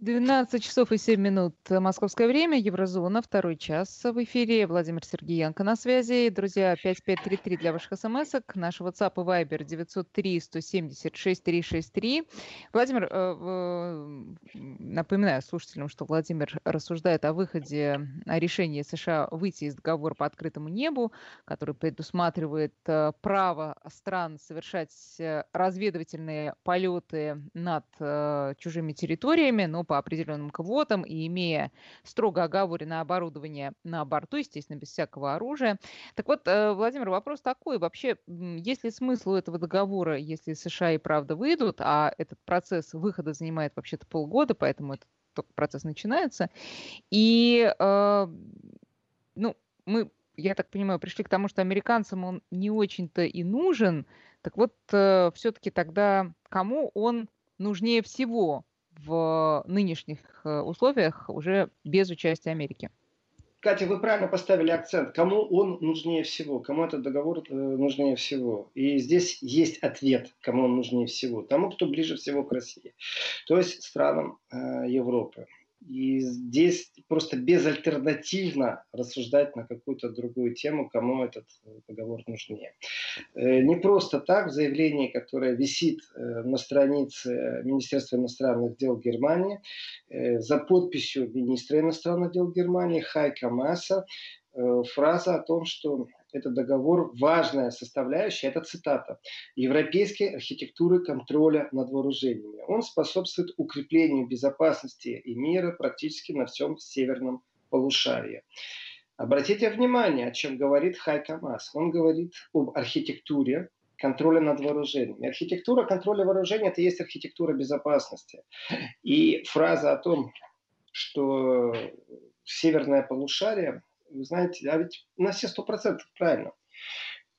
12 часов и 7 минут московское время, Еврозона, второй час в эфире. Владимир Сергеенко на связи. Друзья, 5533 для ваших смс -ок. Наш WhatsApp и Viber 903-176-363. Владимир, э, напоминаю слушателям, что Владимир рассуждает о выходе, о решении США выйти из договора по открытому небу, который предусматривает э, право стран совершать э, разведывательные полеты над чужими территориями, но по определенным квотам и имея строго оговоренное оборудование на борту, естественно, без всякого оружия. Так вот, э, Владимир, вопрос такой. Вообще, есть ли смысл у этого договора, если США и правда выйдут, а этот процесс выхода занимает вообще-то полгода, поэтому этот только процесс начинается. И, э, ну, мы, я так понимаю, пришли к тому, что американцам он не очень-то и нужен. Так вот, э, все-таки тогда кому он нужнее всего? В нынешних э, условиях уже без участия Америки. Катя, вы правильно поставили акцент. Кому он нужнее всего? Кому этот договор э, нужнее всего? И здесь есть ответ, кому он нужнее всего. Тому, кто ближе всего к России. То есть странам э, Европы. И здесь просто безальтернативно рассуждать на какую-то другую тему, кому этот э, договор нужнее. Э, не просто так в заявлении, которое висит э, на странице Министерства иностранных дел Германии, за подписью министра иностранных дел Германии Хайка Масса, фраза о том, что этот договор важная составляющая, это цитата, европейской архитектуры контроля над вооружениями. Он способствует укреплению безопасности и мира практически на всем северном полушарии. Обратите внимание, о чем говорит Хайка Мас. Он говорит об архитектуре контроля над вооружениями. Архитектура контроля вооружений – это есть архитектура безопасности. И фраза о том, что северное полушарие вы знаете, а ведь на все сто процентов правильно.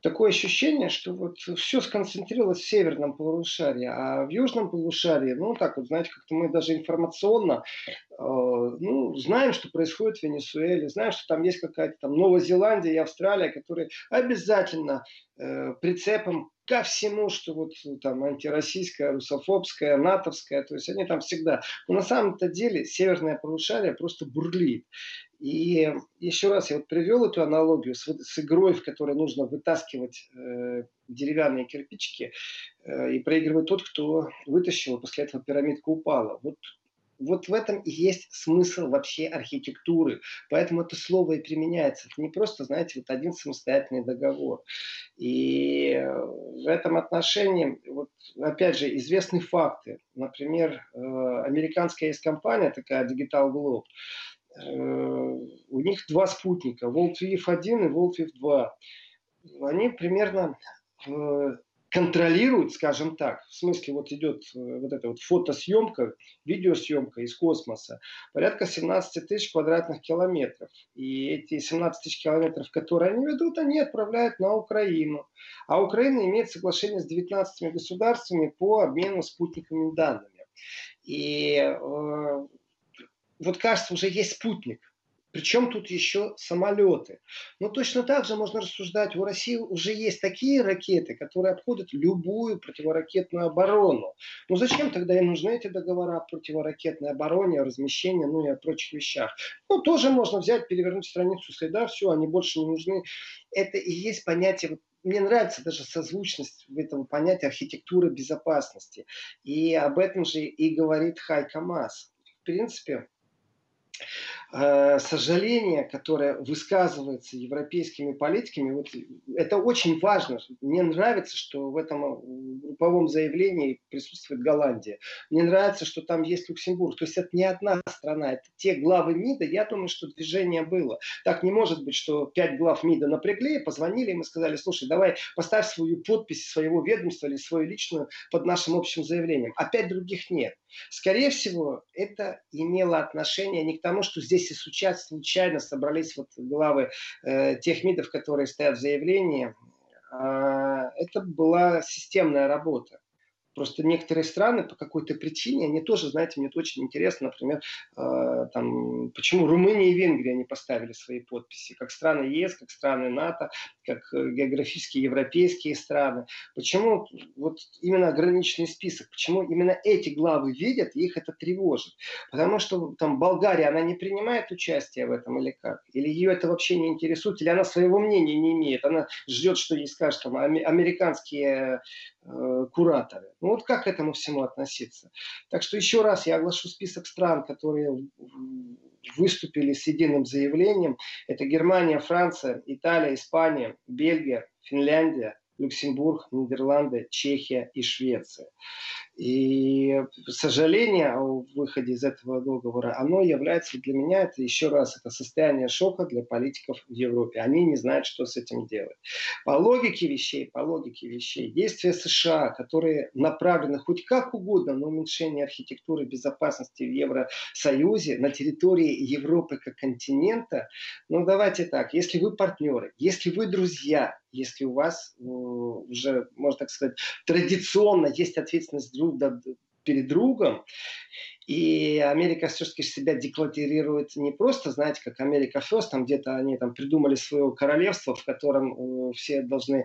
Такое ощущение, что вот все сконцентрировалось в северном полушарии, а в южном полушарии, ну так вот, знаете, как-то мы даже информационно э, ну, знаем, что происходит в Венесуэле, знаем, что там есть какая-то там Новая Зеландия и Австралия, которые обязательно э, прицепом ко всему, что вот там антироссийская, русофобская, натовская, то есть они там всегда. Но на самом-то деле северное полушарие просто бурлит. И еще раз, я вот привел эту аналогию с, с игрой, в которой нужно вытаскивать э, деревянные кирпичики э, и проигрывать тот, кто вытащил, после этого пирамидка упала. Вот, вот в этом и есть смысл вообще архитектуры. Поэтому это слово и применяется. Это не просто, знаете, вот один самостоятельный договор. И в этом отношении, вот, опять же, известны факты. Например, э, американская есть компания такая, Digital Globe, Э, у них два спутника, Волтвиф 1 и Волтвиф 2. Они примерно э, контролируют, скажем так, в смысле вот идет э, вот эта вот фотосъемка, видеосъемка из космоса, порядка 17 тысяч квадратных километров. И эти 17 тысяч километров, которые они ведут, они отправляют на Украину. А Украина имеет соглашение с 19 государствами по обмену спутниковыми данными. И вот кажется, уже есть спутник. Причем тут еще самолеты. Но точно так же можно рассуждать, у России уже есть такие ракеты, которые обходят любую противоракетную оборону. Но зачем тогда им нужны эти договора о противоракетной обороне, о размещении, ну и о прочих вещах? Ну, тоже можно взять, перевернуть страницу следа, все, они больше не нужны. Это и есть понятие мне нравится даже созвучность этого понятия архитектуры безопасности. И об этом же и говорит Хайка Мас. В принципе, сожаление, которое высказывается европейскими политиками, вот это очень важно. Мне нравится, что в этом э, групповом заявлении присутствует Голландия. Мне нравится, что там есть Люксембург. То есть это не одна страна, это те главы МИДа. Я думаю, что движение было. Так не может быть, что пять глав МИДа напрягли, позвонили им и сказали, слушай, давай поставь свою подпись своего ведомства или свою личную под нашим общим заявлением. А пять других нет. Скорее всего, это имело отношение не к тому, что здесь и сейчас случайно собрались вот главы э, тех МИДов, которые стоят в заявлении. А это была системная работа. Просто некоторые страны по какой-то причине, они тоже, знаете, мне очень интересно, например, э, там, почему Румыния и Венгрия не поставили свои подписи, как страны ЕС, как страны НАТО, как э, географически европейские страны. Почему вот именно ограниченный список, почему именно эти главы видят, и их это тревожит. Потому что там Болгария, она не принимает участие в этом или как? Или ее это вообще не интересует, или она своего мнения не имеет, она ждет, что ей скажут там, американские кураторы. Ну вот как к этому всему относиться? Так что еще раз я оглашу список стран, которые выступили с единым заявлением. Это Германия, Франция, Италия, Испания, Бельгия, Финляндия, Люксембург, Нидерланды, Чехия и Швеция. И сожаление о выходе из этого договора, оно является для меня, это еще раз, это состояние шока для политиков в Европе. Они не знают, что с этим делать. По логике вещей, по логике вещей, действия США, которые направлены хоть как угодно на уменьшение архитектуры безопасности в Евросоюзе, на территории Европы как континента, ну давайте так, если вы партнеры, если вы друзья, если у вас э, уже, можно так сказать, традиционно есть ответственность друг перед другом, и Америка все-таки себя декларирует не просто, знаете, как Америка First, там где-то они там придумали свое королевство, в котором э, все должны э,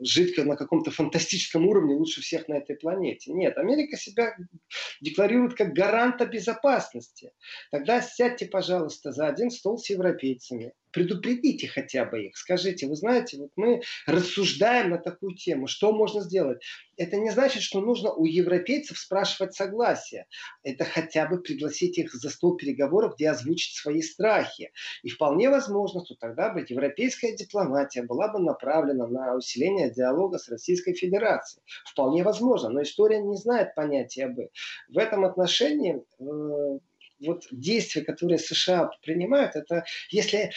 жить на каком-то фантастическом уровне лучше всех на этой планете. Нет, Америка себя декларирует как гаранта безопасности. Тогда сядьте, пожалуйста, за один стол с европейцами предупредите хотя бы их. Скажите, вы знаете, вот мы рассуждаем на такую тему, что можно сделать. Это не значит, что нужно у европейцев спрашивать согласие. Это хотя бы пригласить их за стол переговоров, где озвучить свои страхи. И вполне возможно, что тогда бы европейская дипломатия была бы направлена на усиление диалога с Российской Федерацией. Вполне возможно, но история не знает понятия бы. В этом отношении э, вот действия, которые США принимают, это если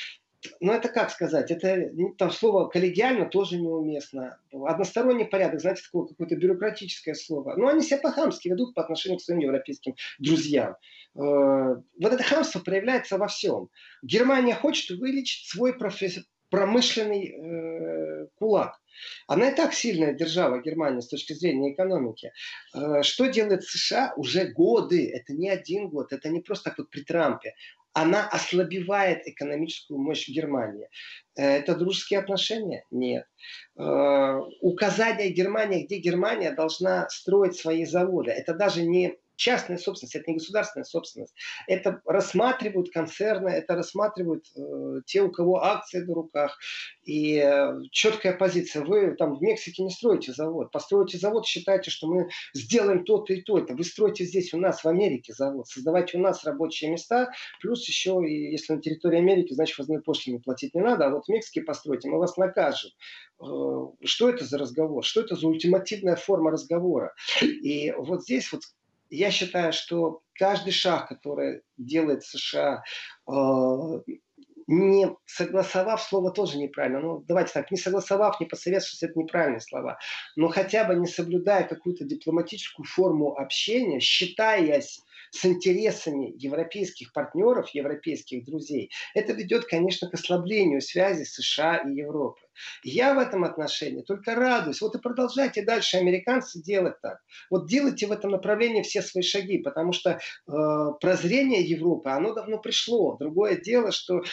ну это как сказать, это ну, там слово коллегиально тоже неуместно. Односторонний порядок, знаете, такое какое-то бюрократическое слово. Но они себя по-хамски ведут по отношению к своим европейским друзьям. Э, вот это хамство проявляется во всем. Германия хочет вылечить свой професс... промышленный э, кулак. Она и так сильная держава, Германия, с точки зрения экономики. Э, что делает США уже годы? Это не один год, это не просто так вот при Трампе она ослабевает экономическую мощь Германии. Э, это дружеские отношения? Нет. Э, указание Германии, где Германия должна строить свои заводы. Это даже не частная собственность, это не государственная собственность. Это рассматривают концерны, это рассматривают э, те, у кого акции на руках. И э, четкая позиция. Вы там в Мексике не строите завод. Построите завод, считайте, что мы сделаем то-то и то-то. Вы строите здесь у нас в Америке завод. Создавайте у нас рабочие места. Плюс еще, если на территории Америки, значит, возные пошлины платить не надо. А вот в Мексике постройте, мы вас накажем. Э, что это за разговор? Что это за ультимативная форма разговора? И вот здесь вот я считаю, что каждый шаг, который делает США, э, не согласовав, слово тоже неправильно, ну давайте так, не согласовав, не посоветовавшись, это неправильные слова, но хотя бы не соблюдая какую-то дипломатическую форму общения, считаясь с интересами европейских партнеров, европейских друзей, это ведет, конечно, к ослаблению связи США и Европы. Я в этом отношении только радуюсь. Вот и продолжайте дальше, американцы, делать так. Вот делайте в этом направлении все свои шаги, потому что э, прозрение Европы, оно давно пришло. Другое дело, что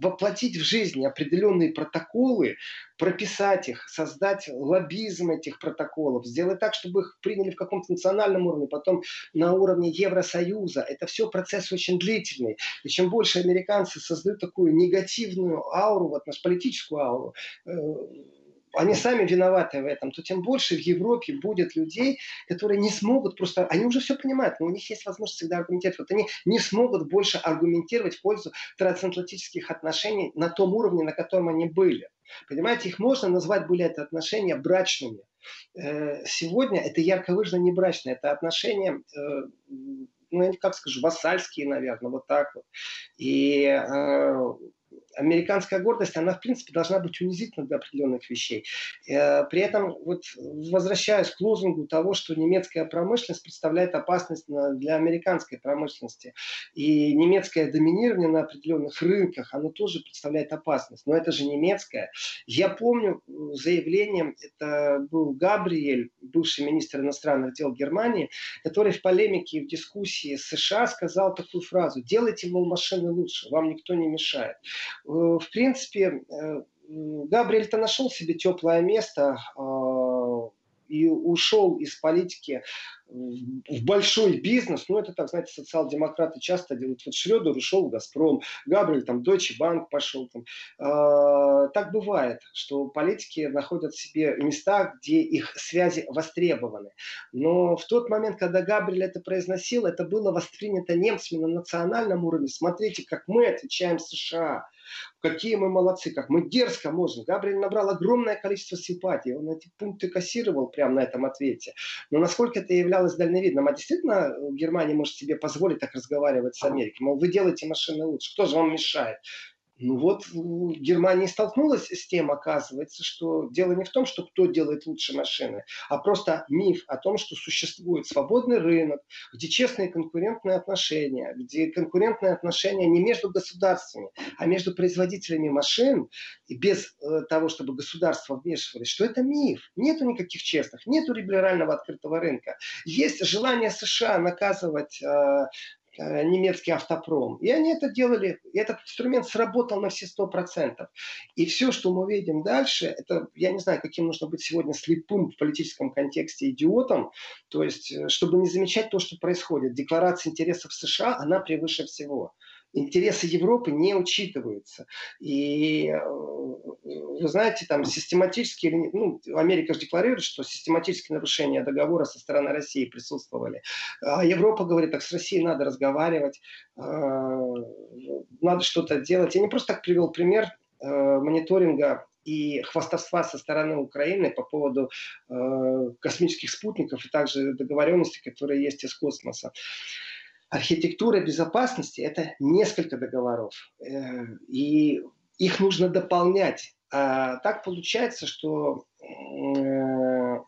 воплотить в жизнь определенные протоколы, прописать их, создать лоббизм этих протоколов, сделать так, чтобы их приняли в каком-то национальном уровне, потом на уровне Евросоюза. Это все процесс очень длительный. И чем больше американцы создают такую негативную ауру, вот нашу политическую ауру, э, они сами виноваты в этом, то тем больше в Европе будет людей, которые не смогут просто, они уже все понимают, но у них есть возможность всегда аргументировать. Вот они не смогут больше аргументировать в пользу трансатлантических отношений на том уровне, на котором они были. Понимаете, их можно назвать были это отношения брачными. Э, сегодня это ярко выражено не брачное, это отношения э, ну, как скажу, вассальские, наверное, вот так вот. И э, американская гордость, она, в принципе, должна быть унизительна для определенных вещей. Э, при этом, вот, возвращаясь к лозунгу того, что немецкая промышленность представляет опасность для американской промышленности, и немецкое доминирование на определенных рынках, оно тоже представляет опасность. Но это же немецкое. Я помню заявление, это был Габриэль, бывший министр иностранных дел Германии, который в полемике и в дискуссии с США сказал такую фразу «делайте, мол, машины лучше, вам никто не мешает». Э, в принципе, э, Габриэль-то нашел себе теплое место а, и ушел из политики в большой бизнес, ну это так, знаете, социал-демократы часто делают. Вот Шредер ушел в Газпром, Габриэль там Deutsche Bank пошел. Там. Э, так бывает, что политики находят себе места, где их связи востребованы. Но в тот момент, когда Габриэль это произносил, это было воспринято немцами на национальном уровне. Смотрите, как мы отвечаем США какие мы молодцы, как мы дерзко можем. Габриэль набрал огромное количество симпатий, он эти пункты кассировал прямо на этом ответе. Но насколько это являлось дальновидным? А действительно Германия может себе позволить так разговаривать с Америкой? Мол, вы делаете машины лучше, кто же вам мешает? Ну вот Германия столкнулась с тем, оказывается, что дело не в том, что кто делает лучше машины, а просто миф о том, что существует свободный рынок, где честные конкурентные отношения, где конкурентные отношения не между государствами, а между производителями машин, и без э, того, чтобы государство вмешивалось, что это миф. Нету никаких честных, нету либерального открытого рынка. Есть желание США наказывать э, немецкий автопром. И они это делали, и этот инструмент сработал на все сто процентов. И все, что мы видим дальше, это, я не знаю, каким нужно быть сегодня слепым в политическом контексте идиотом, то есть, э, чтобы не замечать то, что происходит. Декларация интересов США, она превыше всего интересы Европы не учитываются. И э, вы знаете, там систематически, ну, Америка же декларирует, что систематические нарушения договора со стороны России присутствовали. А Европа говорит, так с Россией надо разговаривать, э, надо что-то делать. Я не просто так привел пример э, мониторинга и хвастовства со стороны Украины по поводу э, космических спутников и также договоренности, которые есть из космоса. Архитектура безопасности – это несколько договоров, э, и их нужно дополнять. А так получается, что э,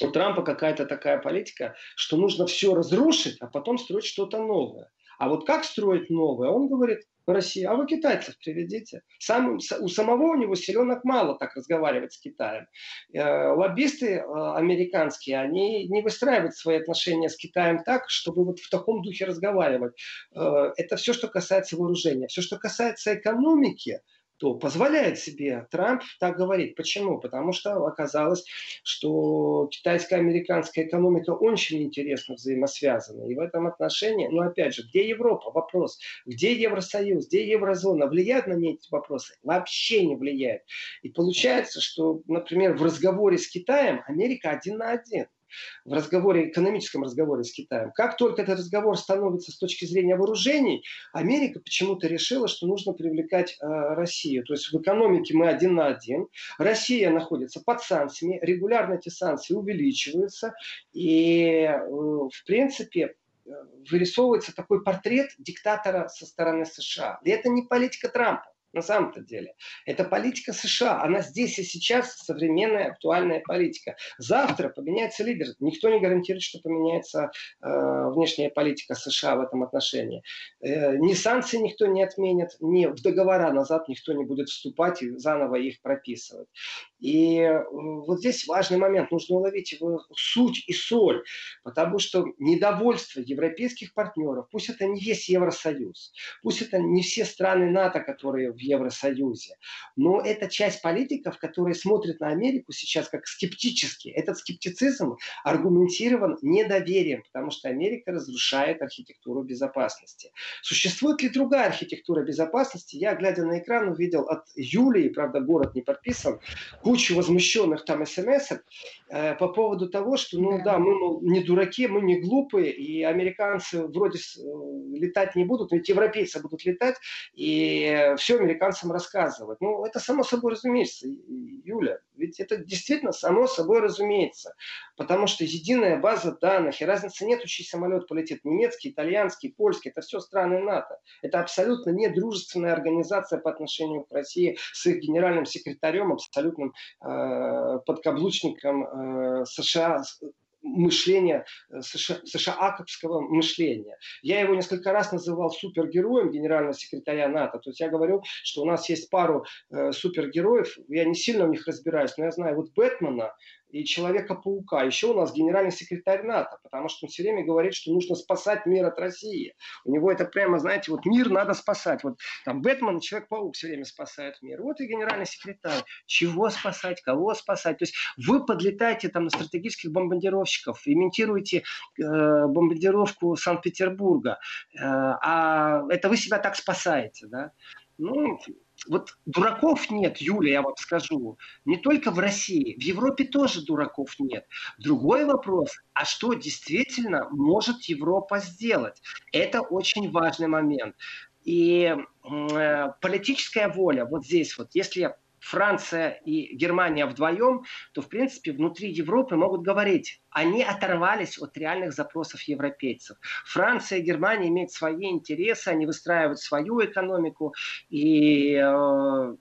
у Трампа какая-то такая политика, что нужно все разрушить, а потом строить что-то новое. А вот как строить новое? Он говорит, России, а вы китайцев приведите. Сам, у самого у него селенок мало так разговаривать с Китаем. Э, лоббисты э, американские, они не выстраивают свои отношения с Китаем так, чтобы вот в таком духе разговаривать. Э, это все, что касается вооружения. Все, что касается экономики, то позволяет себе Трамп так говорить. Почему? Потому что оказалось, что китайско-американская экономика очень интересно взаимосвязана. И в этом отношении, ну опять же, где Европа? Вопрос. Где Евросоюз? Где Еврозона? Влияют на эти вопросы? Вообще не влияет. И получается, что, например, в разговоре с Китаем Америка один на один в разговоре, экономическом разговоре с Китаем. Как только этот разговор становится с точки зрения вооружений, Америка почему-то решила, что нужно привлекать э, Россию. То есть в экономике мы один на один. Россия находится под санкциями, регулярно эти санкции увеличиваются. И э, в принципе э, вырисовывается такой портрет диктатора со стороны США. И это не политика Трампа на самом-то деле. Это политика США. Она здесь и сейчас современная актуальная политика. Завтра поменяется лидер. Никто не гарантирует, что поменяется э, внешняя политика США в этом отношении. Э, ни санкции никто не отменит, ни в договора назад никто не будет вступать и заново их прописывать. И э, вот здесь важный момент. Нужно уловить его суть и соль. Потому что недовольство европейских партнеров, пусть это не весь Евросоюз, пусть это не все страны НАТО, которые в Евросоюзе. Но это часть политиков, которые смотрят на Америку сейчас как скептически. Этот скептицизм аргументирован недоверием, потому что Америка разрушает архитектуру безопасности. Существует ли другая архитектура безопасности? Я, глядя на экран, увидел от Юлии, правда, город не подписан, кучу возмущенных там смс э, по поводу того, что, ну да, мы мол, не дураки, мы не глупые, и американцы вроде э, летать не будут, но ведь европейцы будут летать, и все американцам рассказывать. Ну, это само собой разумеется, Юля. Ведь это действительно само собой разумеется. Потому что единая база данных, и разницы нет, чей самолет полетит. Немецкий, итальянский, польский, это все страны НАТО. Это абсолютно не дружественная организация по отношению к России с их генеральным секретарем, абсолютным э, подкаблучником э, США, мышления, э, США, США-аковского мышления. Я его несколько раз называл супергероем генерального секретаря НАТО. То есть я говорю, что у нас есть пару э, супергероев, я не сильно в них разбираюсь, но я знаю вот Бэтмена, и Человека-паука. Еще у нас генеральный секретарь НАТО, потому что он все время говорит, что нужно спасать мир от России. У него это прямо, знаете, вот мир надо спасать. Вот там Бэтмен и Человек-паук все время спасают мир. Вот и генеральный секретарь. Чего спасать, кого спасать? То есть вы подлетаете там на стратегических бомбардировщиков, имитируете э, бомбардировку Санкт-Петербурга, э, а это вы себя так спасаете, да? Ну, вот дураков нет, Юля, я вам скажу. Не только в России, в Европе тоже дураков нет. Другой вопрос, а что действительно может Европа сделать? Это очень важный момент. И э, политическая воля вот здесь вот, если Франция и Германия вдвоем, то, в принципе, внутри Европы могут говорить, они оторвались от реальных запросов европейцев. Франция и Германия имеют свои интересы, они выстраивают свою экономику, и э,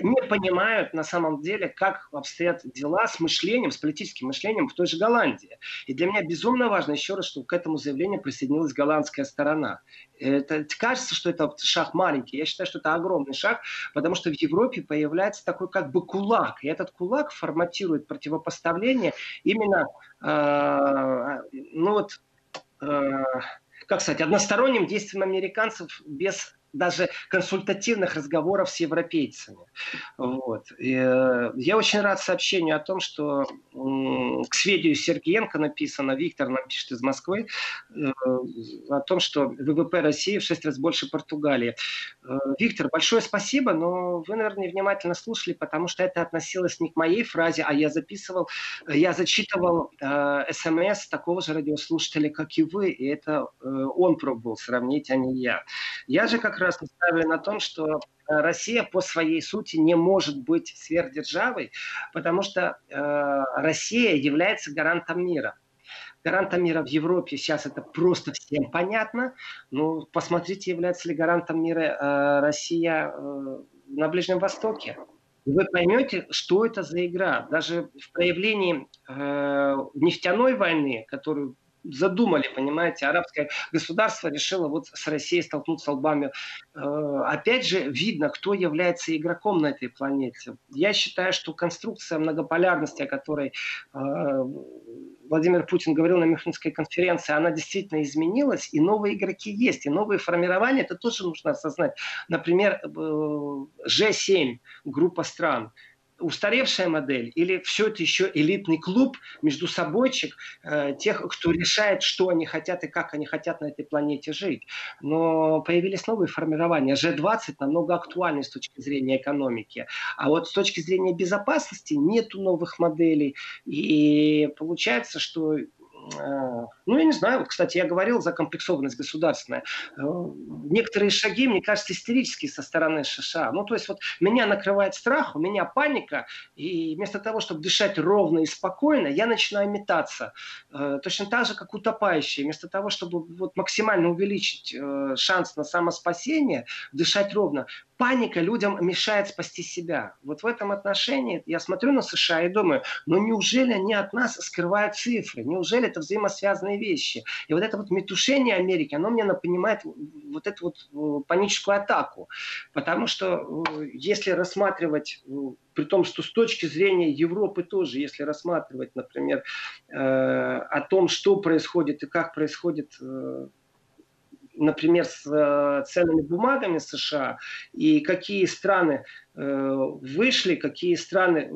не понимают на самом деле, как обстоят дела с мышлением, с политическим мышлением в той же Голландии. И для меня безумно важно еще раз, что к этому заявлению присоединилась голландская сторона. Это кажется, что это шаг маленький. Я считаю, что это огромный шаг, потому что в Европе появляется такой как бы кулак. И этот кулак форматирует противопоставление именно, э, ну вот, э, как сказать, односторонним действием американцев без даже консультативных разговоров с европейцами. Вот. И, э, я очень рад сообщению о том, что к сведению Сергеенко написано, Виктор нам пишет из Москвы, э, о том, что ВВП России в 6 раз больше Португалии. Э, Виктор, большое спасибо, но вы, наверное, внимательно слушали, потому что это относилось не к моей фразе, а я записывал, я зачитывал смс такого же радиослушателя, как и вы, и это он пробовал сравнить, а не я. Я же как раз настаивали на том, что э, Россия по своей сути не может быть сверхдержавой, потому что э, Россия является гарантом мира. Гарантом мира в Европе сейчас это просто всем понятно. Но ну, посмотрите, является ли гарантом мира э, Россия э, на Ближнем Востоке. вы поймете, что это за игра. Даже в проявлении э, нефтяной войны, которую задумали, понимаете, арабское государство решило вот с Россией столкнуться лбами. Э, опять же, видно, кто является игроком на этой планете. Я считаю, что конструкция многополярности, о которой э, Владимир Путин говорил на Мюнхенской конференции, она действительно изменилась, и новые игроки есть, и новые формирования, это тоже нужно осознать. Например, G7, э, группа стран – устаревшая модель или все это еще элитный клуб между собойчик э, тех, кто решает, что они хотят и как они хотят на этой планете жить. Но появились новые формирования. G20 намного актуальнее с точки зрения экономики. А вот с точки зрения безопасности нету новых моделей. И получается, что ну, я не знаю, вот, кстати, я говорил за комплексованность государственная. Э, некоторые шаги, мне кажется, истерические со стороны США. Ну, то есть вот меня накрывает страх, у меня паника, и вместо того, чтобы дышать ровно и спокойно, я начинаю метаться. Э, точно так же, как утопающие. Вместо того, чтобы вот максимально увеличить шанс на самоспасение, дышать ровно, паника людям мешает спасти себя. Вот в этом отношении я смотрю на США и думаю, ну неужели они от нас скрывают цифры? Неужели это взаимосвязанные вещи? И вот это вот метушение Америки, оно мне напоминает вот эту вот э, паническую атаку. Потому что э, если рассматривать э, при том, что с точки зрения Европы тоже, если рассматривать, например, о том, что происходит и как происходит например, с э, ценными бумагами США, и какие страны э, вышли, какие страны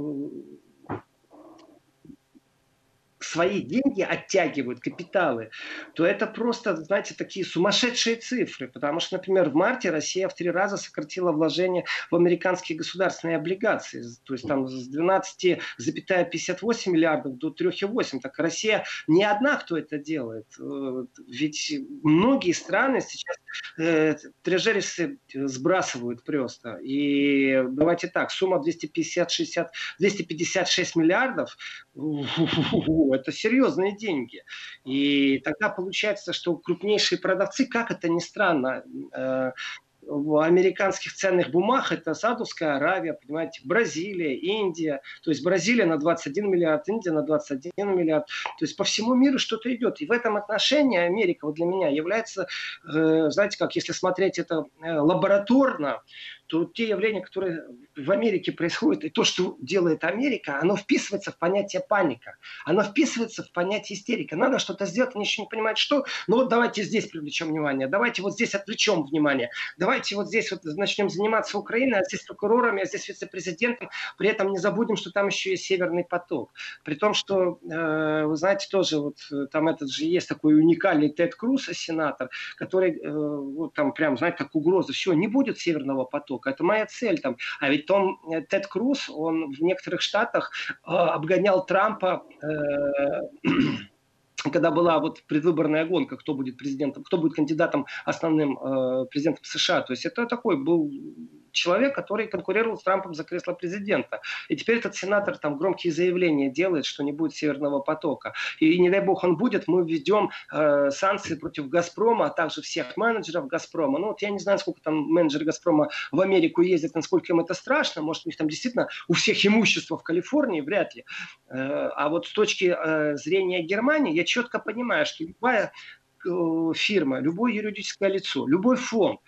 свои деньги оттягивают, капиталы, то это просто, знаете, такие сумасшедшие цифры. Потому что, например, в марте Россия в три раза сократила вложения в американские государственные облигации. То есть там с 12,58 миллиардов до 3,8. Так Россия не одна, кто это делает. Ведь многие страны сейчас э, трежерисы сбрасывают просто. И давайте так, сумма 250, 60, 256 миллиардов, это серьезные деньги. И тогда получается, что крупнейшие продавцы, как это ни странно, э, в американских ценных бумаг это Саудовская Аравия, понимаете, Бразилия, Индия. То есть Бразилия на 21 миллиард, Индия на 21 миллиард. То есть по всему миру что-то идет. И в этом отношении Америка вот для меня является, э, знаете как, если смотреть это э, лабораторно, то те явления, которые в Америке происходят, и то, что делает Америка, оно вписывается в понятие паника. Оно вписывается в понятие истерика. Надо что-то сделать, они еще не понимают, что. Ну вот давайте здесь привлечем внимание, давайте вот здесь отвлечем внимание, давайте вот здесь вот начнем заниматься Украиной, а здесь прокурорами, а здесь вице-президентом. При этом не забудем, что там еще есть Северный поток. При том, что, э, вы знаете, тоже вот э, там этот же есть такой уникальный Тед Круз, сенатор, который э, вот там прям, знаете, как угроза, все, не будет Северного потока штука. Это моя цель там. А ведь Том э, Тед Круз, он в некоторых штатах э, обгонял Трампа э, когда была вот предвыборная гонка, кто будет президентом, кто будет кандидатом основным э, президентом США. То есть это такой был человек, который конкурировал с Трампом за кресло президента. И теперь этот сенатор там громкие заявления делает, что не будет Северного потока. И не дай бог он будет, мы введем э, санкции против Газпрома, а также всех менеджеров Газпрома. Ну вот я не знаю, сколько там менеджеры Газпрома в Америку ездят, насколько им это страшно. Может, у них там действительно у всех имущество в Калифорнии, вряд ли. Э, а вот с точки э, зрения Германии, я четко понимаю, что любая э, фирма, любое юридическое лицо, любой фонд,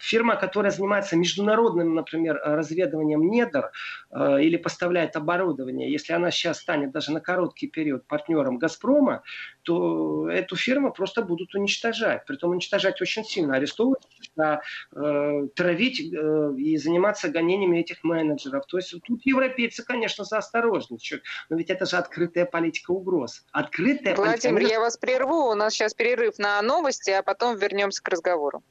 фирма, которая занимается международным, например, разведыванием недр э, или поставляет оборудование, если она сейчас станет даже на короткий период партнером «Газпрома», то эту фирму просто будут уничтожать. Притом уничтожать очень сильно, арестовывать, э, травить и заниматься гонениями этих менеджеров. То есть тут европейцы, конечно, заосторожничают. Но ведь это же открытая политика угроз. Открытая Владимир, политика... я вас прерву. У нас сейчас перерыв на новости, а потом вернемся к разговору разговору.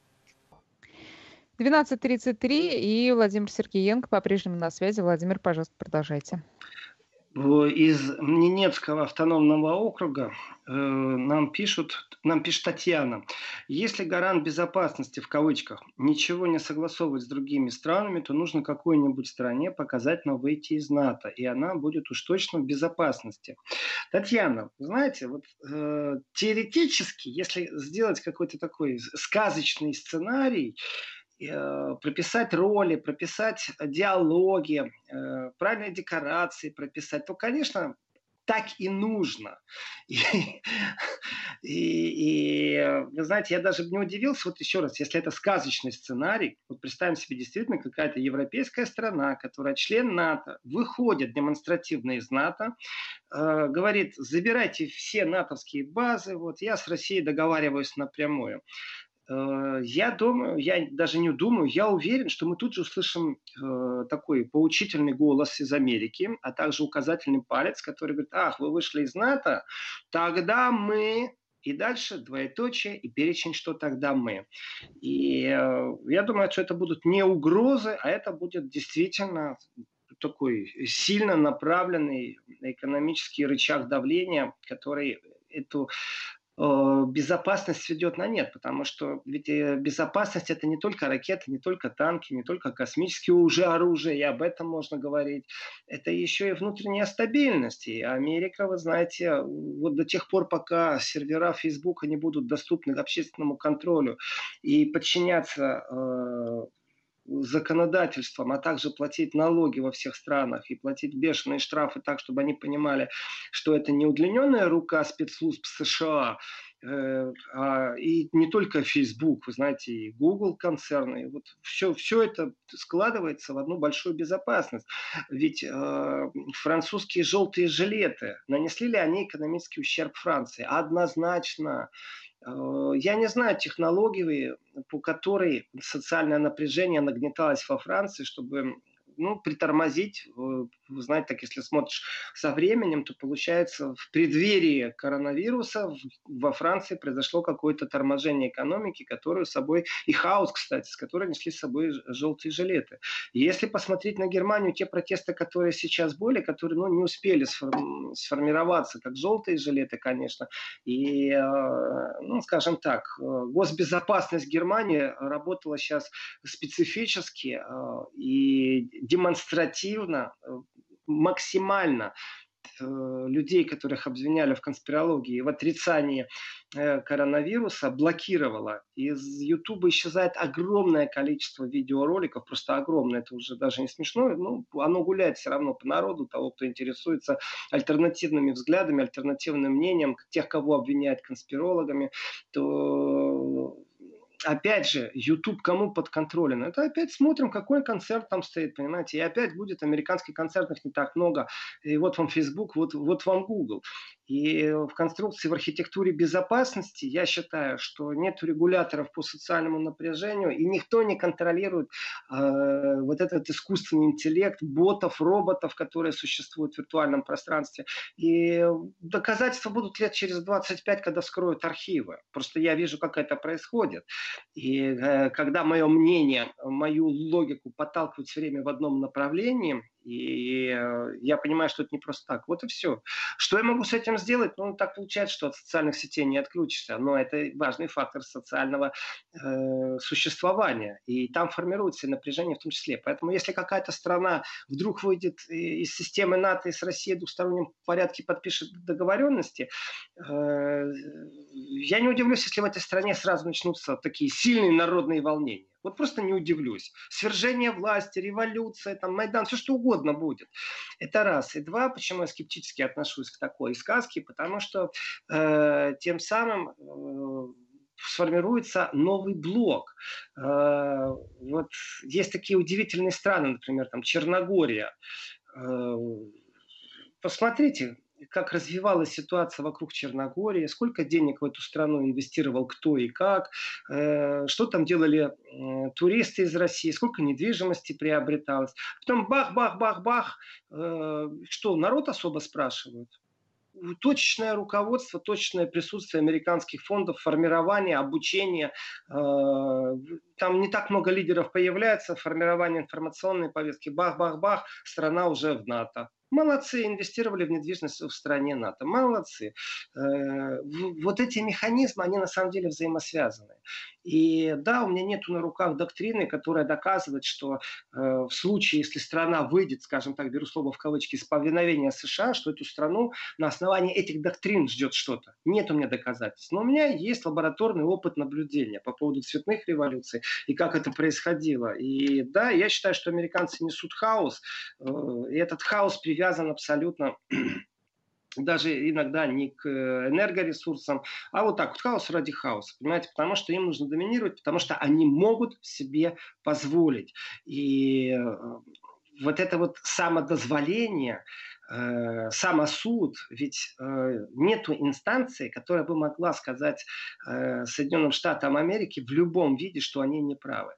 12.33 и Владимир Сергеенко по-прежнему на связи. Владимир, пожалуйста, продолжайте из Ненецкого автономного округа э, нам пишут, нам пишет Татьяна, если гарант безопасности в кавычках ничего не согласовывать с другими странами, то нужно какой-нибудь стране показательно выйти из НАТО, и она будет уж точно в безопасности. Татьяна, знаете, вот э, теоретически, если сделать какой-то такой сказочный сценарий, прописать роли, прописать диалоги, э, правильные декорации прописать, то, конечно, так и нужно. И, и, и вы знаете, я даже не удивился, вот еще раз, если это сказочный сценарий, вот представим себе действительно какая-то европейская страна, которая член НАТО, выходит демонстративно из НАТО, э, говорит, забирайте все натовские базы, вот я с Россией договариваюсь напрямую. Э, я думаю, я даже не думаю, я уверен, что мы тут же услышим э, такой поучительный голос из Америки, а также указательный палец, который говорит, ах, вы вышли из НАТО, тогда мы и дальше двоеточие и перечень, что тогда мы. И э, я думаю, что это будут не угрозы, а это будет действительно такой сильно направленный экономический рычаг давления, который эту безопасность ведет на нет, потому что ведь э, безопасность это не только ракеты, не только танки, не только космические уже оружия, и об этом можно говорить. Это еще и внутренняя стабильность. И Америка, вы знаете, вот до тех пор, пока сервера Фейсбука не будут доступны общественному контролю и подчиняться э, законодательством, а также платить налоги во всех странах и платить бешеные штрафы так, чтобы они понимали, что это не удлиненная рука спецслужб США, э, а, и не только Facebook, вы знаете, и Google концерны, вот все, все это складывается в одну большую безопасность. Ведь э, французские желтые жилеты, нанесли ли они экономический ущерб Франции? Однозначно. Э, я не знаю технологии, по которой социальное напряжение нагнеталось во Франции, чтобы ну, притормозить знаете, так если смотришь со временем, то получается в преддверии коронавируса во Франции произошло какое-то торможение экономики, которую собой, и хаос, кстати, с которой несли с собой желтые жилеты. Если посмотреть на Германию, те протесты, которые сейчас были, которые ну, не успели сформироваться, как желтые жилеты, конечно, и, э, ну, скажем так, э, госбезопасность Германии работала сейчас специфически э, и демонстративно максимально э, людей, которых обвиняли в конспирологии, в отрицании э, коронавируса, блокировала. Из Ютуба исчезает огромное количество видеороликов, просто огромное, это уже даже не смешно, ну, оно гуляет все равно по народу, того, кто интересуется альтернативными взглядами, альтернативным мнением, тех, кого обвиняют конспирологами, то опять же, YouTube кому подконтролен? Это опять смотрим, какой концерт там стоит, понимаете? И опять будет американских концертов не так много. И вот вам Facebook, вот, вот вам Google. И в конструкции, в архитектуре безопасности я считаю, что нет регуляторов по социальному напряжению, и никто не контролирует э, вот этот искусственный интеллект, ботов, роботов, которые существуют в виртуальном пространстве. И доказательства будут лет через 25, когда вскроют архивы. Просто я вижу, как это происходит. И э, когда мое мнение, мою логику подталкивают все время в одном направлении, и э, я понимаю, что это не просто так. Вот и все. Что я могу с этим сделать? Ну, так получается, что от социальных сетей не отключишься. Но это важный фактор социального э, существования. И там формируется напряжение в том числе. Поэтому если какая-то страна вдруг выйдет из системы НАТО и с Россией в двустороннем порядке подпишет договоренности, э, я не удивлюсь, если в этой стране сразу начнутся такие сильные народные волнения. Вот просто не удивлюсь. Свержение власти, революция, там, Майдан, все что угодно будет. Это раз. И два, почему я скептически отношусь к такой сказке, потому что э, тем самым э, сформируется новый блок. Э, вот есть такие удивительные страны, например, там Черногория. Э, посмотрите, как развивалась ситуация вокруг Черногории, сколько денег в эту страну инвестировал кто и как, э, что там делали э, туристы из России, сколько недвижимости приобреталось. Потом бах-бах-бах-бах, э, что народ особо спрашивают? точечное руководство, точечное присутствие американских фондов, формирование, обучение. Там не так много лидеров появляется, формирование информационной повестки. Бах-бах-бах, страна уже в НАТО. Молодцы, инвестировали в недвижимость в стране НАТО. Молодцы. Э, вот эти механизмы, они на самом деле взаимосвязаны. И да, у меня нету на руках доктрины, которая доказывает, что э, в случае, если страна выйдет, скажем так, беру слово в кавычки, из повиновения США, что эту страну на основании этих доктрин ждет что-то. Нет у меня доказательств. Но у меня есть лабораторный опыт наблюдения по поводу цветных революций и как это происходило. И да, я считаю, что американцы несут хаос, э, и этот хаос привязан абсолютно даже иногда не к энергоресурсам, а вот так вот хаос ради хаоса, понимаете, потому что им нужно доминировать, потому что они могут себе позволить. И э, вот это вот самодозволение, э, самосуд, ведь э, нету инстанции, которая бы могла сказать э, Соединенным Штатам Америки в любом виде, что они не правы.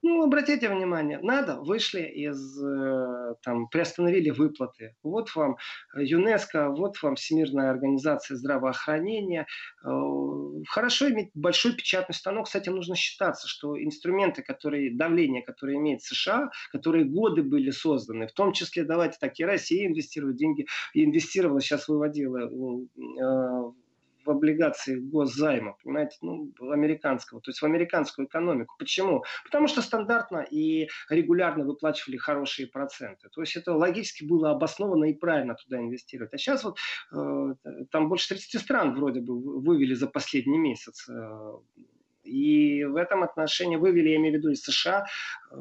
Ну, обратите внимание, надо, вышли из, э, там, приостановили выплаты. Вот вам ЮНЕСКО, вот вам Всемирная организация здравоохранения. Э, хорошо иметь большой печатный станок, этим нужно считаться, что инструменты, которые, давление, которое имеет США, которые годы были созданы, в том числе, давайте так, и Россия инвестирует деньги, инвестировала, сейчас выводила э, в облигации госзайма, понимаете, ну, американского, то есть в американскую экономику. Почему? Потому что стандартно и регулярно выплачивали хорошие проценты. То есть это логически было обосновано и правильно туда инвестировать. А сейчас вот э, там больше 30 стран вроде бы вывели за последний месяц э, и в этом отношении вывели, я имею в виду, из США э,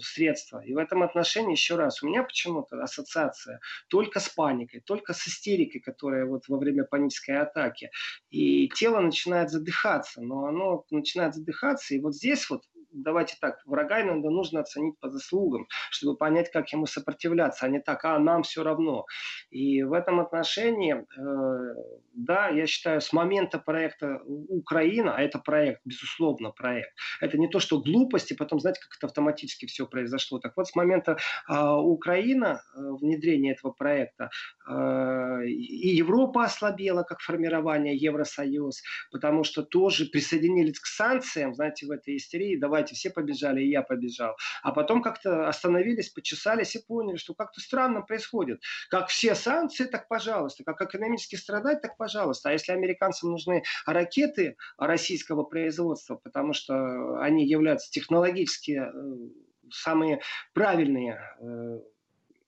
средства. И в этом отношении, еще раз, у меня почему-то ассоциация только с паникой, только с истерикой, которая вот во время панической атаки. И тело начинает задыхаться, но оно начинает задыхаться. И вот здесь вот давайте так, врага иногда нужно оценить по заслугам, чтобы понять, как ему сопротивляться, а не так, а нам все равно. И в этом отношении, э, да, я считаю, с момента проекта Украина, а это проект, безусловно, проект, это не то, что глупости, потом, знаете, как это автоматически все произошло. Так вот, с момента э, Украина, э, внедрения этого проекта, э, и Европа ослабела как формирование, Евросоюз, потому что тоже присоединились к санкциям, знаете, в этой истерии, давайте все побежали, и я побежал. А потом как-то остановились, почесались и поняли, что как-то странно происходит. Как все санкции, так пожалуйста. Как экономически страдать, так пожалуйста. А если американцам нужны ракеты российского производства, потому что они являются технологически э, самые правильные э,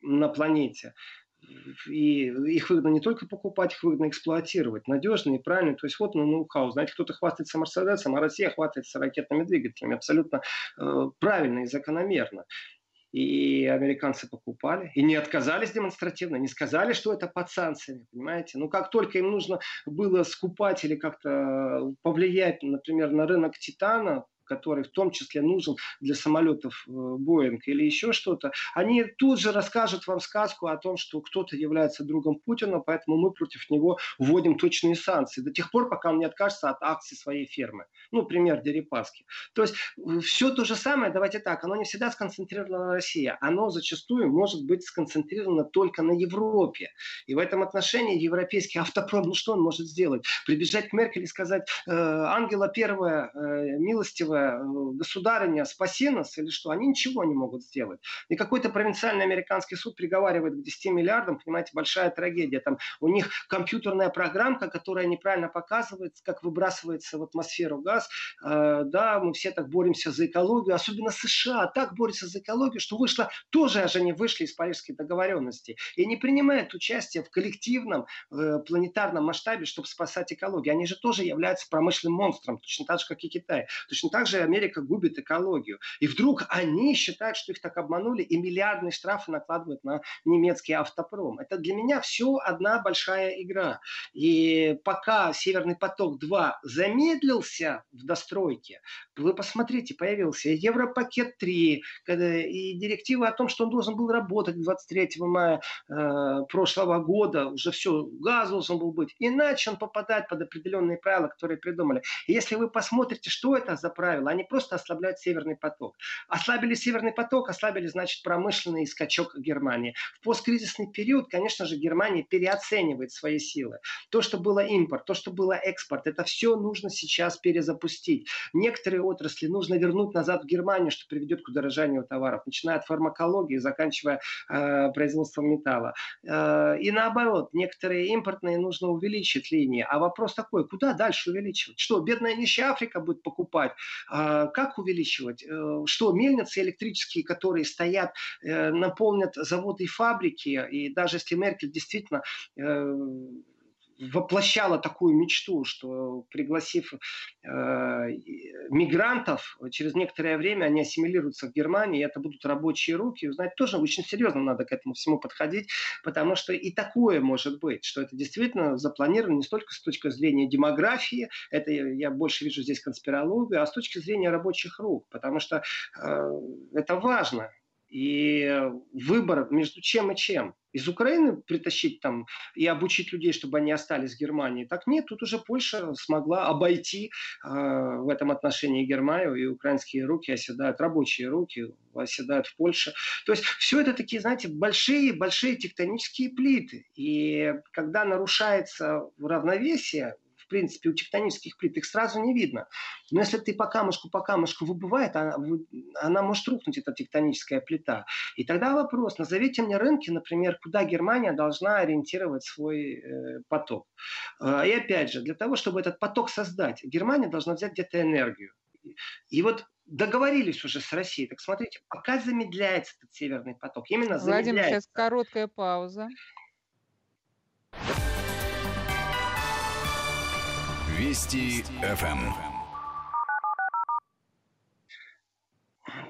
на планете, и их выгодно не только покупать, их выгодно эксплуатировать. Надежно и правильно. То есть вот ну, ноу-хау. Знаете, кто-то хвастается Мерседесом, а Россия хвастается ракетными двигателями. Абсолютно э, правильно и закономерно. И американцы покупали. И не отказались демонстративно, не сказали, что это под санкциями, понимаете? Ну, как только им нужно было скупать или как-то повлиять, например, на рынок титана, который в том числе нужен для самолетов Боинг или еще что-то, они тут же расскажут вам сказку о том, что кто-то является другом Путина, поэтому мы против него вводим точные санкции до тех пор, пока он не откажется от акций своей фермы. Ну, пример Дерипаски. То есть все то же самое, давайте так, оно не всегда сконцентрировано на России, оно зачастую может быть сконцентрировано только на Европе. И в этом отношении европейский автопром, ну что он может сделать? Прибежать к Меркель и сказать, э, Ангела Первая, э, милостивая, Э, государыня, спаси нас или что, они ничего не могут сделать. И какой-то провинциальный американский суд приговаривает к 10 миллиардам, понимаете, большая трагедия. Там у них компьютерная программка, которая неправильно показывает, как выбрасывается в атмосферу газ. Э, да, мы все так боремся за экологию, особенно США так борются за экологию, что вышло, тоже же они вышли из Парижской договоренности и не принимают участие в коллективном э, планетарном масштабе, чтобы спасать экологию. Они же тоже являются промышленным монстром, точно так же, как и Китай. Точно так же Америка губит экологию. И вдруг они считают, что их так обманули, и миллиардные штрафы накладывают на немецкий автопром. Это для меня все одна большая игра. И пока Северный поток-2 замедлился в достройке, вы посмотрите, появился Европакет 3, и директива о том, что он должен был работать 23 мая э, прошлого года, уже все, газ должен был быть. Иначе он попадает под определенные правила, которые придумали. И если вы посмотрите, что это за правила, правило, они просто ослабляют Северный поток. Ослабили Северный поток, ослабили, значит, промышленный скачок Германии. В посткризисный период, конечно же, Германия переоценивает свои силы. То, что было импорт, то, что было экспорт, это все нужно сейчас перезапустить. Некоторые отрасли нужно вернуть назад в Германию, что приведет к удорожанию товаров, начиная от фармакологии, заканчивая э, производством металла. Э, и наоборот, некоторые импортные нужно увеличить линии. А вопрос такой, куда дальше увеличивать? Что, бедная нищая Африка будет покупать? А как увеличивать? Э, что мельницы электрические, которые стоят, э, наполнят заводы и фабрики, и даже если Меркель действительно э, воплощала такую мечту, что пригласив э, мигрантов, через некоторое время они ассимилируются в Германии, это будут рабочие руки. Знаете, тоже очень серьезно надо к этому всему подходить, потому что и такое может быть, что это действительно запланировано не столько с точки зрения демографии, это я больше вижу здесь конспирологию, а с точки зрения рабочих рук, потому что э, это важно. И выбор между чем и чем. Из Украины притащить там и обучить людей, чтобы они остались в Германии. Так нет, тут уже Польша смогла обойти э, в этом отношении Германию, и украинские руки оседают, рабочие руки оседают в Польше. То есть все это такие, знаете, большие-большие тектонические плиты. И когда нарушается равновесие, в принципе, у тектонических плит, их сразу не видно. Но если ты по камушку, по камушку выбывает, она, она может рухнуть, эта тектоническая плита. И тогда вопрос, назовите мне рынки, например, куда Германия должна ориентировать свой э, поток. Э, и опять же, для того, чтобы этот поток создать, Германия должна взять где-то энергию. И вот договорились уже с Россией. Так смотрите, пока замедляется этот северный поток. Именно Владимир, замедляется. сейчас короткая пауза. Вести ФМ.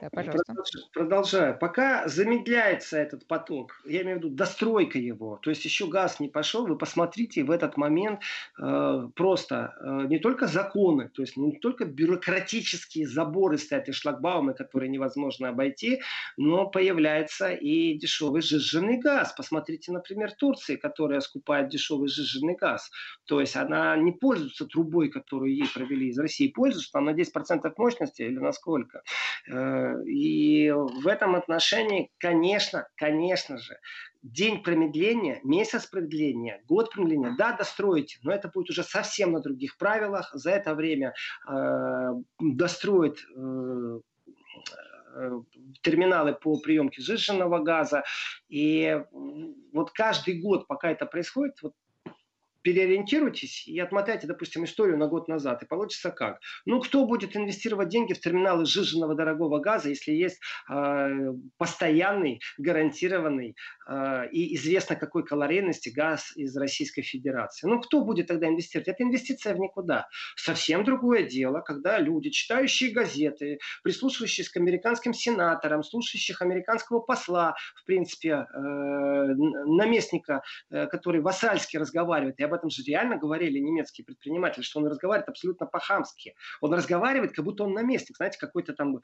Да, пожалуйста. Продолжаю. Пока замедляется этот поток, я имею в виду достройка его, то есть еще газ не пошел, вы посмотрите в этот момент э, просто э, не только законы, то есть не только бюрократические заборы стоят и шлагбаумы, которые невозможно обойти, но появляется и дешевый сжиженный газ. Посмотрите, например, Турции, которая скупает дешевый сжиженный газ. То есть она не пользуется трубой, которую ей провели из России, пользуется там на 10% мощности или на сколько. Э, и в этом отношении, конечно, конечно же, день промедления, месяц промедления, год промедления, да, достроите, но это будет уже совсем на других правилах. За это время э, достроит э, э, терминалы по приемке сжиженного газа. И вот каждый год, пока это происходит, вот переориентируйтесь и отмотайте, допустим, историю на год назад. И получится как? Ну, кто будет инвестировать деньги в терминалы сжиженного дорогого газа, если есть э, постоянный, гарантированный э, и известно какой калорийности газ из Российской Федерации? Ну, кто будет тогда инвестировать? Это инвестиция в никуда. Совсем другое дело, когда люди, читающие газеты, прислушивающиеся к американским сенаторам, слушающих американского посла, в принципе, э, наместника, э, который вассальски разговаривает, и об этом же реально говорили немецкие предприниматели, что он разговаривает абсолютно по-хамски. Он разговаривает, как будто он наместник, знаете, какой-то там э,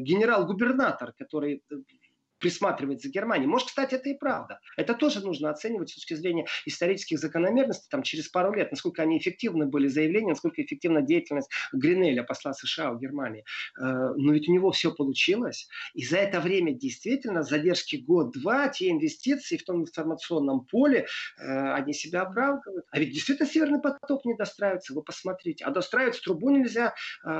генерал-губернатор, который присматривать за Германией. Может, кстати, это и правда. Это тоже нужно оценивать с точки зрения исторических закономерностей там, через пару лет, насколько они эффективны были заявления, насколько эффективна деятельность Гринеля, посла США в Германии. Э, но ведь у него все получилось. И за это время действительно задержки год-два, те инвестиции в том информационном поле, э, они себя оправдывают. А ведь действительно Северный поток не достраивается, вы посмотрите. А достраивать трубу нельзя э,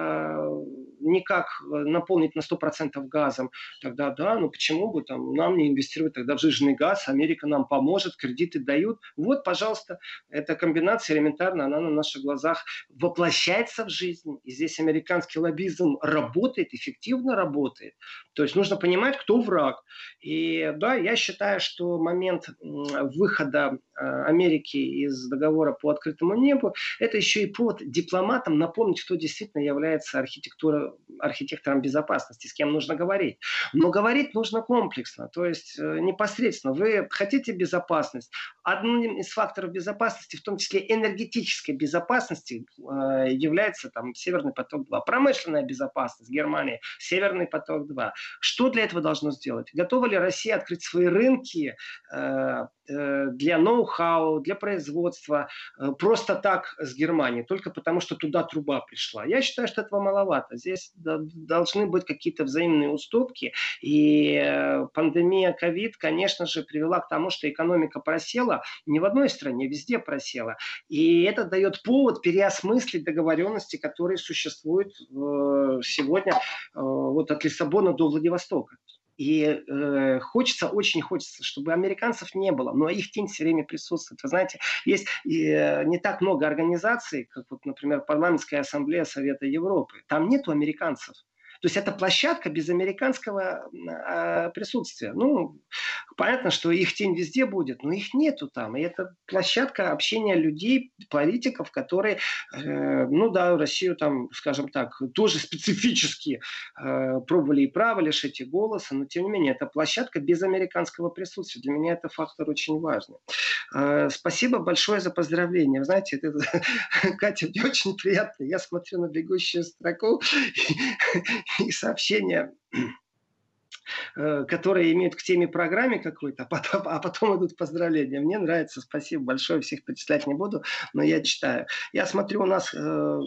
никак наполнить на 100% газом. Тогда да, ну почему бы там, нам не инвестировать тогда в жиженый газ, Америка нам поможет, кредиты дают. Вот, пожалуйста, эта комбинация элементарно, она на наших глазах воплощается в жизнь. И здесь американский лоббизм работает, эффективно работает. То есть нужно понимать, кто враг. И да, я считаю, что момент выхода э, Америки из договора по открытому небу, это еще и повод дипломатам напомнить, кто действительно является архитектором безопасности, с кем нужно говорить. Но говорить нужно комплексно, то есть э, непосредственно. Вы хотите безопасность. Одним из факторов безопасности, в том числе энергетической безопасности, э, является там Северный поток-2. Промышленная безопасность Германии, Северный поток-2. Что для этого должно сделать? Готова ли Россия открыть свои рынки э, для ноу-хау, для производства просто так с Германией, только потому что туда труба пришла? Я считаю, что этого маловато. Здесь должны быть какие-то взаимные уступки. И пандемия ковид, конечно же, привела к тому, что экономика просела не в одной стране, везде просела. И это дает повод переосмыслить договоренности, которые существуют сегодня вот от Лиссабона до Владивостока. И э, хочется, очень хочется, чтобы американцев не было, но их тень все время присутствует. Вы знаете, есть э, не так много организаций, как, вот, например, Парламентская ассамблея Совета Европы. Там нету американцев. То есть это площадка без американского э, присутствия. Ну, понятно, что их тень везде будет, но их нету там. И это площадка общения людей, политиков, которые, э, ну да, Россию там, скажем так, тоже специфически э, пробовали и право лишить и голоса, но тем не менее, это площадка без американского присутствия. Для меня это фактор очень важный. Э, спасибо большое за поздравление. Вы знаете, это, Катя, мне очень приятно. Я смотрю на бегущую строку и сообщения э, которые имеют к теме программе какой-то, а потом, а потом идут поздравления. Мне нравится, спасибо большое, всех перечислять не буду, но я читаю. Я смотрю, у нас э,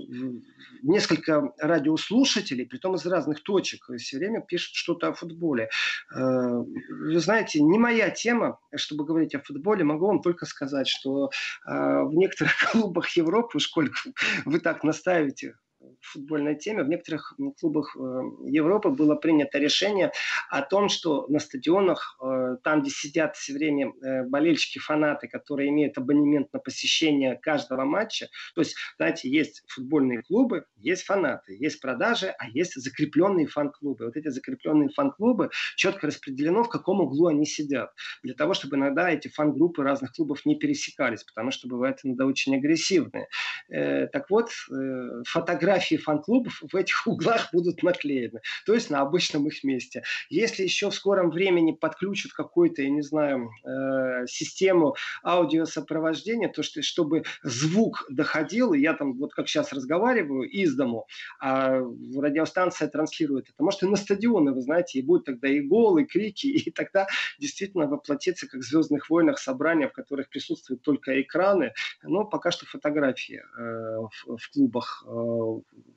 несколько радиослушателей, притом из разных точек, все время пишут что-то о футболе. Э, вы знаете, не моя тема, чтобы говорить о футболе, могу вам только сказать, что э, в некоторых клубах Европы, сколько вы так настаиваете футбольной теме. В некоторых клубах э, Европы было принято решение о том, что на стадионах, э, там, где сидят все время э, болельщики, фанаты, которые имеют абонемент на посещение каждого матча, то есть, знаете, есть футбольные клубы, есть фанаты, есть продажи, а есть закрепленные фан-клубы. Вот эти закрепленные фан-клубы четко распределено, в каком углу они сидят. Для того, чтобы иногда эти фан-группы разных клубов не пересекались, потому что бывают иногда очень агрессивные. Так вот, фотографии фан-клубов в этих углах будут наклеены. То есть на обычном их месте. Если еще в скором времени подключат какую-то, я не знаю, э, систему аудиосопровождения, то что, чтобы звук доходил, и я там вот как сейчас разговариваю из дому, а радиостанция транслирует это. Может и на стадионы, вы знаете, и будет тогда и гол, и крики, и тогда действительно воплотится, как в «Звездных войнах», собрания, в которых присутствуют только экраны, но пока что фотографии э, в, в клубах э,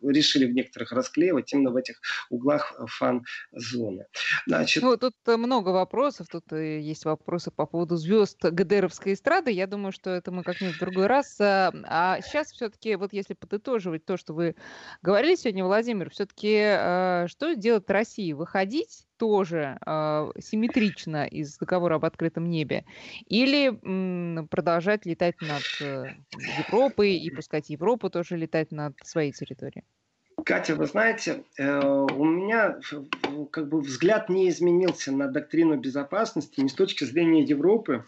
решили в некоторых расклеивать именно в этих углах фан-зоны. Значит... Ну, тут много вопросов, тут есть вопросы по поводу звезд ГДРовской эстрады, я думаю, что это мы как-нибудь в другой раз. А, сейчас все-таки, вот если подытоживать то, что вы говорили сегодня, Владимир, все-таки э, что делать России? Выходить тоже э, симметрично из договора об открытом небе, или м, продолжать летать над э, Европой и пускать Европу тоже летать над своей территорией? Катя, вы знаете, э, у меня как бы взгляд не изменился на доктрину безопасности не с точки зрения Европы,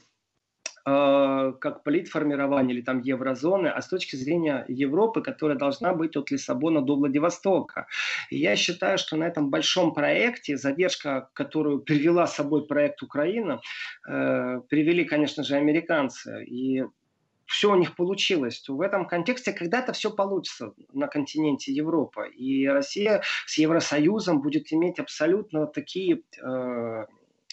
как политформирование или там еврозоны, а с точки зрения Европы, которая должна быть от Лиссабона до Владивостока. И я считаю, что на этом большом проекте, задержка, которую привела с собой проект Украина, э, привели, конечно же, американцы. И все у них получилось, в этом контексте когда-то все получится на континенте Европа. И Россия с Евросоюзом будет иметь абсолютно такие э,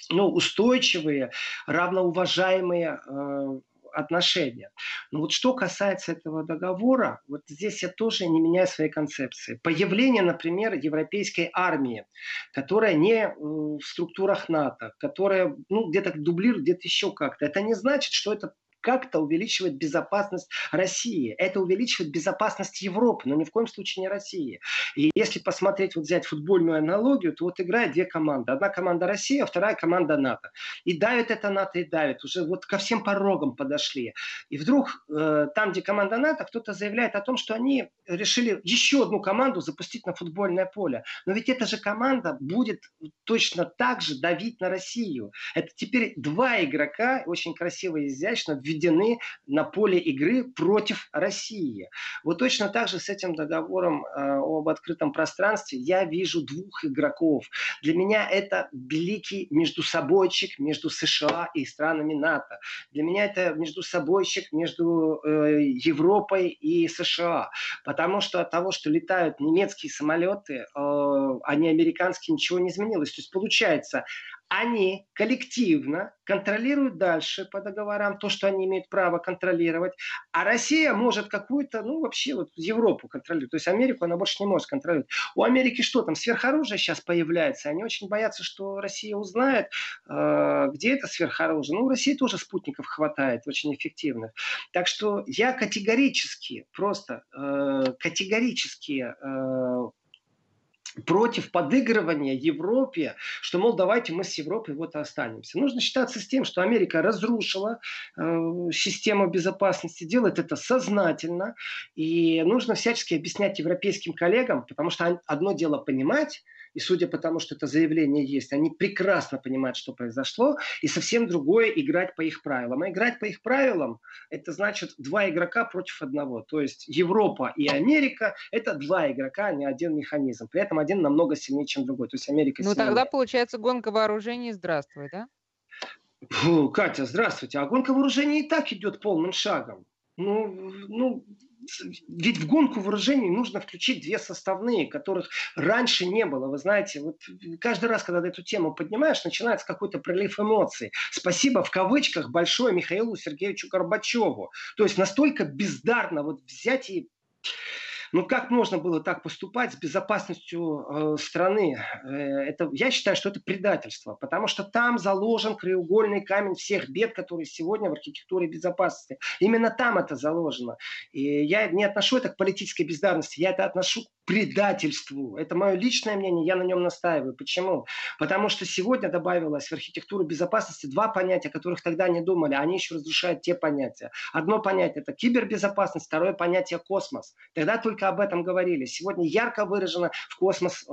ну, устойчивые, равноуважаемые э, отношения. Но вот что касается этого договора, вот здесь я тоже не меняю своей концепции. Появление, например, европейской армии, которая не э, в структурах НАТО, которая ну, где-то дублирует, где-то еще как-то, это не значит, что это как-то увеличивает безопасность России. Это увеличивает безопасность Европы, но ни в коем случае не России. И если посмотреть, вот взять футбольную аналогию, то вот играют две команды. Одна команда Россия, а вторая команда НАТО. И давит это НАТО, и давит. Уже вот ко всем порогам подошли. И вдруг э, там, где команда НАТО, кто-то заявляет о том, что они решили еще одну команду запустить на футбольное поле. Но ведь эта же команда будет точно так же давить на Россию. Это теперь два игрока, очень красиво и изящно, введены на поле игры против России. Вот точно так же с этим договором э, об открытом пространстве я вижу двух игроков. Для меня это великий междусобойчик между США и странами НАТО. Для меня это междусобойчик между э, Европой и США. Потому что от того, что летают немецкие самолеты, э, а не американские, ничего не изменилось. То есть получается, они коллективно контролируют дальше по договорам то, что они имеют право контролировать, а Россия может какую-то, ну вообще вот Европу контролировать, то есть Америку она больше не может контролировать. У Америки что там, сверхоружие сейчас появляется, они очень боятся, что Россия узнает, э, где это сверхоружие. Ну, у России тоже спутников хватает, очень эффективных. Так что я категорически, просто э, категорически э, против подыгрывания Европе, что, мол, давайте мы с Европой вот останемся. Нужно считаться с тем, что Америка разрушила э, систему безопасности, делает это сознательно, и нужно всячески объяснять европейским коллегам, потому что одно дело понимать, и судя по тому, что это заявление есть, они прекрасно понимают, что произошло, и совсем другое играть по их правилам. А играть по их правилам, это значит два игрока против одного. То есть Европа и Америка – это два игрока, а не один механизм. При этом один намного сильнее, чем другой. То есть Америка Ну тогда получается гонка вооружений «Здравствуй», да? Фу, Катя, здравствуйте. А гонка вооружений и так идет полным шагом. Ну, ну, ведь в гонку вооружений нужно включить две составные, которых раньше не было. Вы знаете, вот каждый раз, когда ты эту тему поднимаешь, начинается какой-то прилив эмоций. Спасибо в кавычках большое Михаилу Сергеевичу Горбачеву. То есть настолько бездарно вот взять и ну как можно было так поступать с безопасностью э, страны? Э, это, я считаю, что это предательство, потому что там заложен краеугольный камень всех бед, которые сегодня в архитектуре безопасности. Именно там это заложено. И я не отношу это к политической бездарности, я это отношу к предательству. Это мое личное мнение, я на нем настаиваю. Почему? Потому что сегодня добавилось в архитектуру безопасности два понятия, о которых тогда не думали. Они еще разрушают те понятия. Одно понятие – это кибербезопасность, второе понятие – космос. Тогда только только об этом говорили. Сегодня ярко выражено в космос э,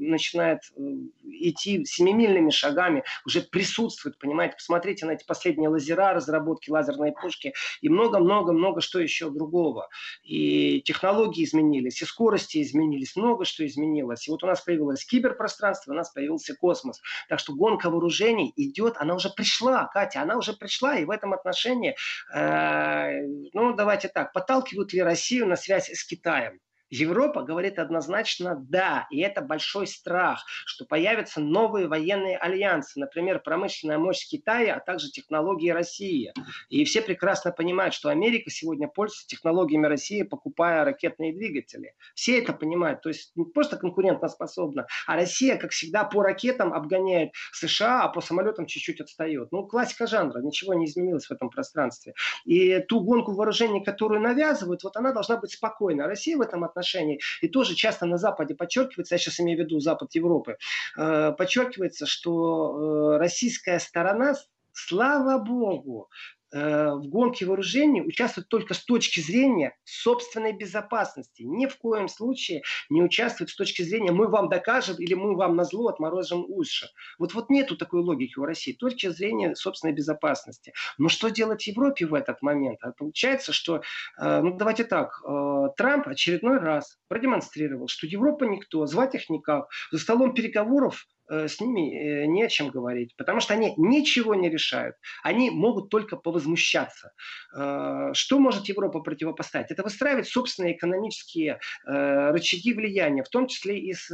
начинает э, идти семимильными шагами, уже присутствует, понимаете, посмотрите на эти последние лазера, разработки лазерной пушки и много-много-много что еще другого. И технологии изменились, и скорости изменились, много что изменилось. И вот у нас появилось киберпространство, у нас появился космос. Так что гонка вооружений идет, она уже пришла, Катя, она уже пришла, и в этом отношении, э, ну, давайте так, подталкивают ли Россию на связь с Китаем? time. Европа говорит однозначно «да», и это большой страх, что появятся новые военные альянсы, например, промышленная мощь Китая, а также технологии России. И все прекрасно понимают, что Америка сегодня пользуется технологиями России, покупая ракетные двигатели. Все это понимают, то есть не просто конкурентно способна, а Россия, как всегда, по ракетам обгоняет США, а по самолетам чуть-чуть отстает. Ну, классика жанра, ничего не изменилось в этом пространстве. И ту гонку вооружений, которую навязывают, вот она должна быть спокойна. Россия в этом отношении отношений. И тоже часто на Западе подчеркивается, я сейчас имею в виду Запад Европы, э, подчеркивается, что э, российская сторона слава богу, в гонке вооружений участвует только с точки зрения собственной безопасности. Ни в коем случае не участвует с точки зрения «мы вам докажем» или «мы вам на зло отморозим уши». Вот, вот нету такой логики у России. Точки зрения собственной безопасности. Но что делать Европе в этот момент? А получается, что, э, ну давайте так, э, Трамп очередной раз продемонстрировал, что Европа никто, звать их никак. За столом переговоров Э, с ними э, не о чем говорить, потому что они ничего не решают. Они могут только повозмущаться. Э, что может Европа противопоставить? Это выстраивать собственные экономические рычаги влияния, в том числе и с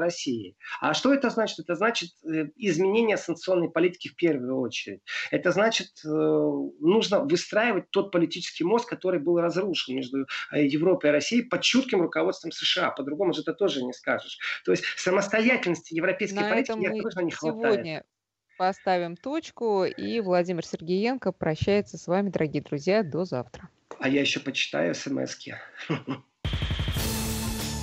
Россией. А что это значит? Это значит изменение санкционной политики в первую очередь. Это значит, нужно выстраивать тот политический мост, который был разрушен между Европой и Россией под чутким руководством США. По-другому же это тоже не скажешь. То есть самостоятельности европейской на этом мы сегодня поставим точку. И Владимир Сергеенко прощается с вами, дорогие друзья. До завтра. А я еще почитаю смс -ки.